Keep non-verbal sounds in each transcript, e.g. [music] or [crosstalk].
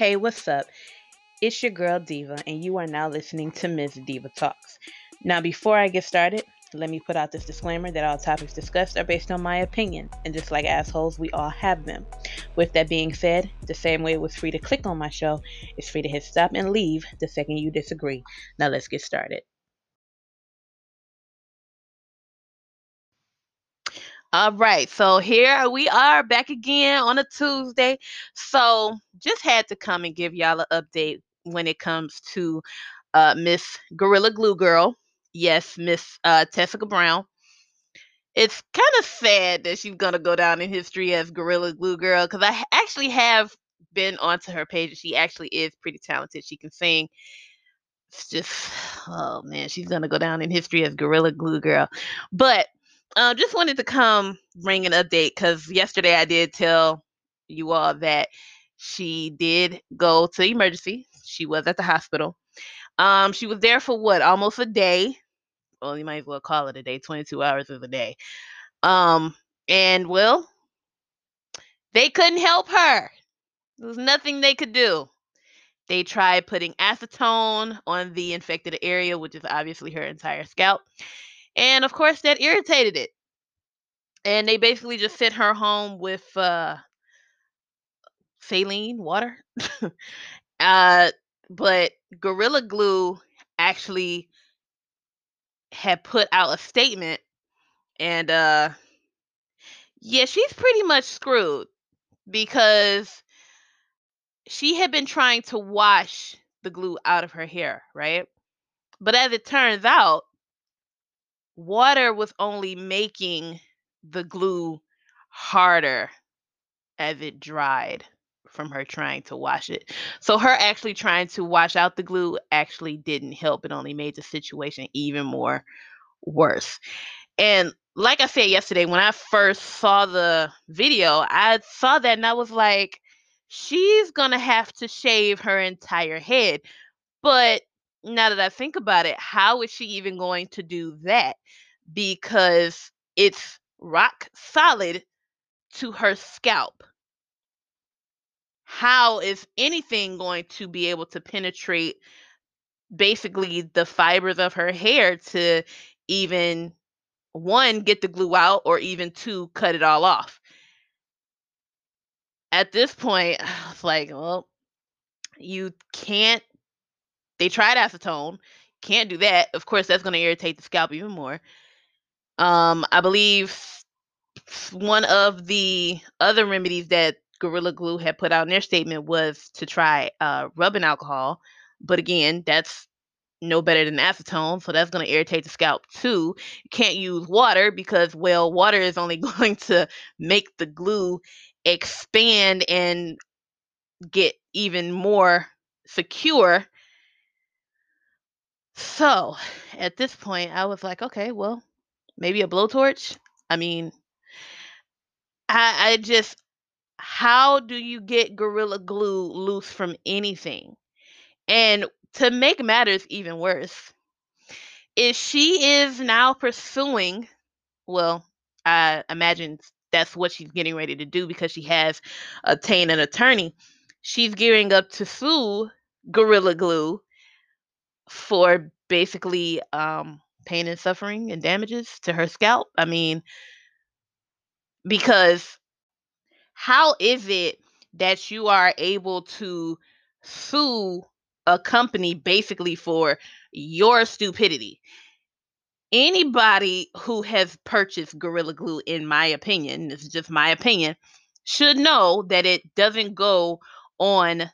Hey, what's up? It's your girl Diva, and you are now listening to Ms. Diva Talks. Now, before I get started, let me put out this disclaimer that all topics discussed are based on my opinion, and just like assholes, we all have them. With that being said, the same way it was free to click on my show, it's free to hit stop and leave the second you disagree. Now, let's get started. All right, so here we are back again on a Tuesday. So, just had to come and give y'all an update when it comes to uh, Miss Gorilla Glue Girl. Yes, Miss uh, Tessica Brown. It's kind of sad that she's gonna go down in history as Gorilla Glue Girl because I actually have been onto her page. She actually is pretty talented. She can sing. It's just, [sighs] oh man, she's gonna go down in history as Gorilla Glue Girl. But uh, just wanted to come bring an update because yesterday I did tell you all that she did go to emergency. She was at the hospital. Um, she was there for what, almost a day. Well, you might as well call it a day. 22 hours is a day. Um, and well, they couldn't help her. There was nothing they could do. They tried putting acetone on the infected area, which is obviously her entire scalp. And of course, that irritated it. And they basically just sent her home with uh, saline water. [laughs] uh, but Gorilla Glue actually had put out a statement, and uh, yeah, she's pretty much screwed because she had been trying to wash the glue out of her hair, right? But as it turns out, water was only making the glue harder as it dried from her trying to wash it. So her actually trying to wash out the glue actually didn't help. It only made the situation even more worse. And like I said yesterday, when I first saw the video, I saw that and I was like, she's gonna have to shave her entire head. But now that I think about it, how is she even going to do that? Because it's rock solid to her scalp. How is anything going to be able to penetrate basically the fibers of her hair to even one get the glue out or even two cut it all off? At this point, [sighs] it's like, well, you can't they tried acetone, can't do that. Of course, that's going to irritate the scalp even more. Um, I believe one of the other remedies that Gorilla Glue had put out in their statement was to try uh, rubbing alcohol. But again, that's no better than acetone, so that's going to irritate the scalp too. You can't use water because, well, water is only [laughs] going to make the glue expand and get even more secure. So at this point, I was like, okay, well, maybe a blowtorch. I mean, I, I just, how do you get Gorilla Glue loose from anything? And to make matters even worse, is she is now pursuing, well, I imagine that's what she's getting ready to do because she has obtained an attorney. She's gearing up to sue Gorilla Glue for basically um, pain and suffering and damages to her scalp. I mean, because how is it that you are able to sue a company basically for your stupidity? Anybody who has purchased Gorilla Glue, in my opinion, this is just my opinion, should know that it doesn't go on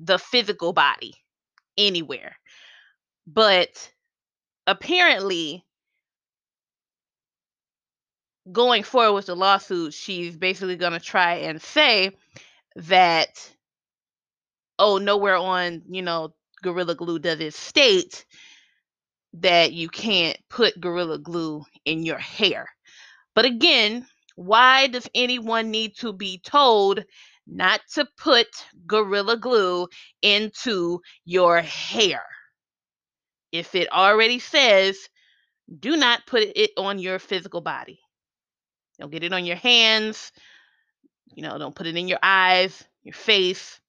the physical body anywhere. But apparently, going forward with the lawsuit, she's basically going to try and say that, oh, nowhere on, you know, Gorilla Glue does it state that you can't put Gorilla Glue in your hair. But again, why does anyone need to be told not to put Gorilla Glue into your hair? If it already says, do not put it on your physical body. Don't get it on your hands. You know, don't put it in your eyes, your face.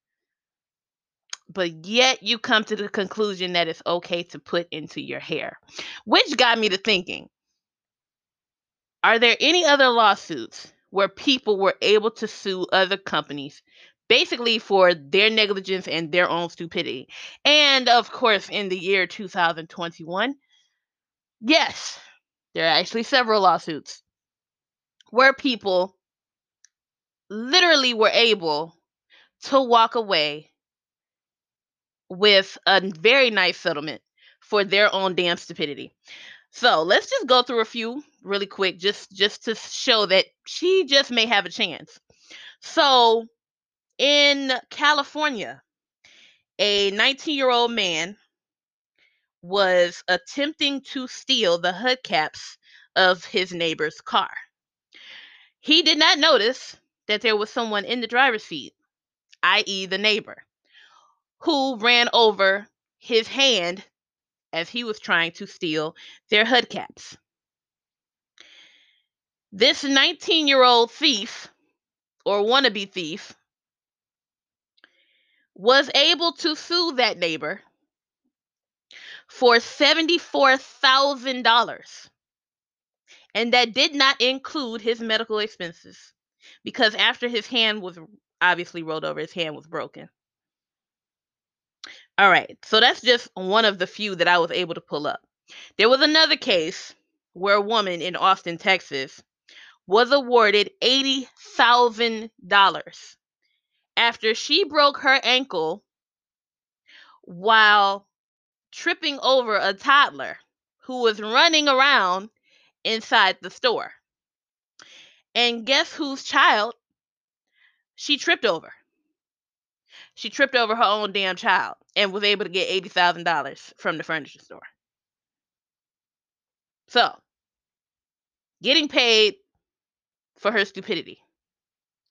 but yet you come to the conclusion that it's okay to put into your hair. Which got me to thinking Are there any other lawsuits where people were able to sue other companies basically for their negligence and their own stupidity? And of course, in the year 2021, yes, there are actually several lawsuits where people literally were able to walk away with a very nice settlement for their own damn stupidity. So let's just go through a few really quick, just just to show that she just may have a chance. So in California, a 19 year old man was attempting to steal the hubcaps of his neighbor's car. He did not notice that there was someone in the driver's seat, i.e., the neighbor, who ran over his hand as he was trying to steal their hubcaps. This 19 year old thief, or wannabe thief, was able to sue that neighbor for $74,000. And that did not include his medical expenses because after his hand was obviously rolled over, his hand was broken. All right, so that's just one of the few that I was able to pull up. There was another case where a woman in Austin, Texas, was awarded $80,000 after she broke her ankle while tripping over a toddler who was running around inside the store. And guess whose child she tripped over? She tripped over her own damn child and was able to get $80,000 from the furniture store. So, getting paid for her stupidity.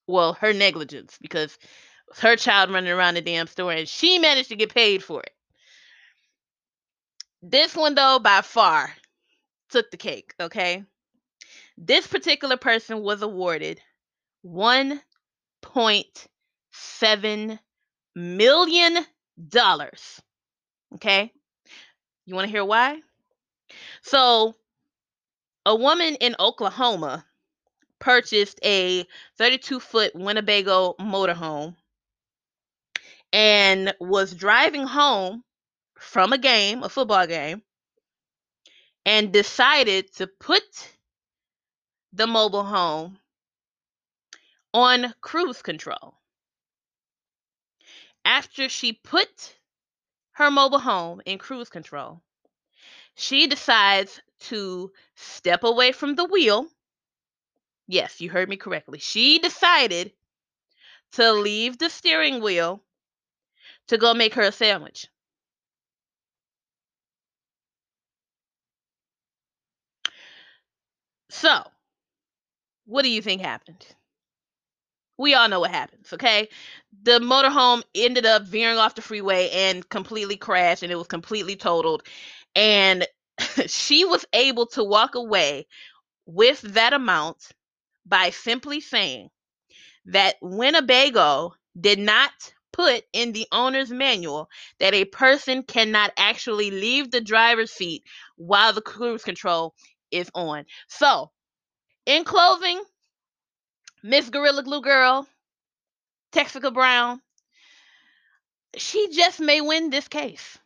Well, her negligence because her child running around the damn store and she managed to get paid for it. This one, though, by far took the cake, okay? This particular person was awarded $1.7 million. Okay? You want to hear why? So, a woman in Oklahoma purchased a 32 foot Winnebago motorhome and was driving home from a game, a football game, and decided to put the mobile home on cruise control. After she put her mobile home in cruise control, she decides to step away from the wheel. Yes, you heard me correctly. She decided to leave the steering wheel to go make her a sandwich. So, what do you think happened? We all know what happens, okay? The motorhome ended up veering off the freeway and completely crashed, and it was completely totaled. And [laughs] she was able to walk away with that amount by simply saying that Winnebago did not put in the owner's manual that a person cannot actually leave the driver's seat while the cruise control is on. So, in closing, Miss Gorilla Glue Girl, Tessica Brown, she just may win this case.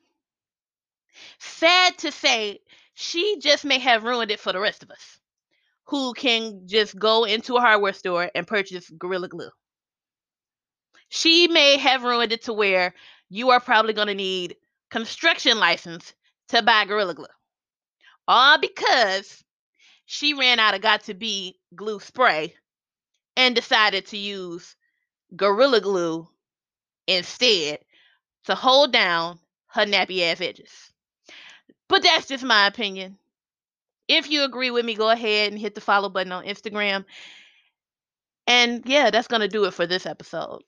Sad to say, she just may have ruined it for the rest of us who can just go into a hardware store and purchase Gorilla Glue. She may have ruined it to where you are probably going to need construction license to buy Gorilla Glue. All because she ran out of Got2b glue spray and decided to use Gorilla Glue instead to hold down her nappy ass edges. But that's just my opinion. If you agree with me, go ahead and hit the follow button on Instagram. And yeah, that's going to do it for this episode.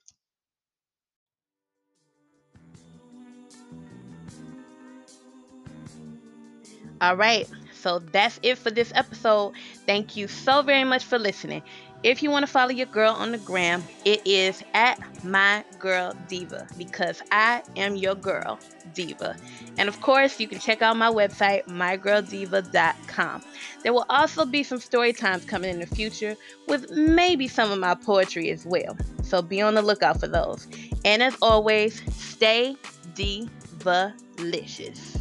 All right. So that's it for this episode. Thank you so very much for listening. If you want to follow your girl on the gram, it is at my girl diva because I am your girl diva. And of course, you can check out my website, mygirldiva.com. There will also be some story times coming in the future with maybe some of my poetry as well. So be on the lookout for those. And as always, stay divalicious.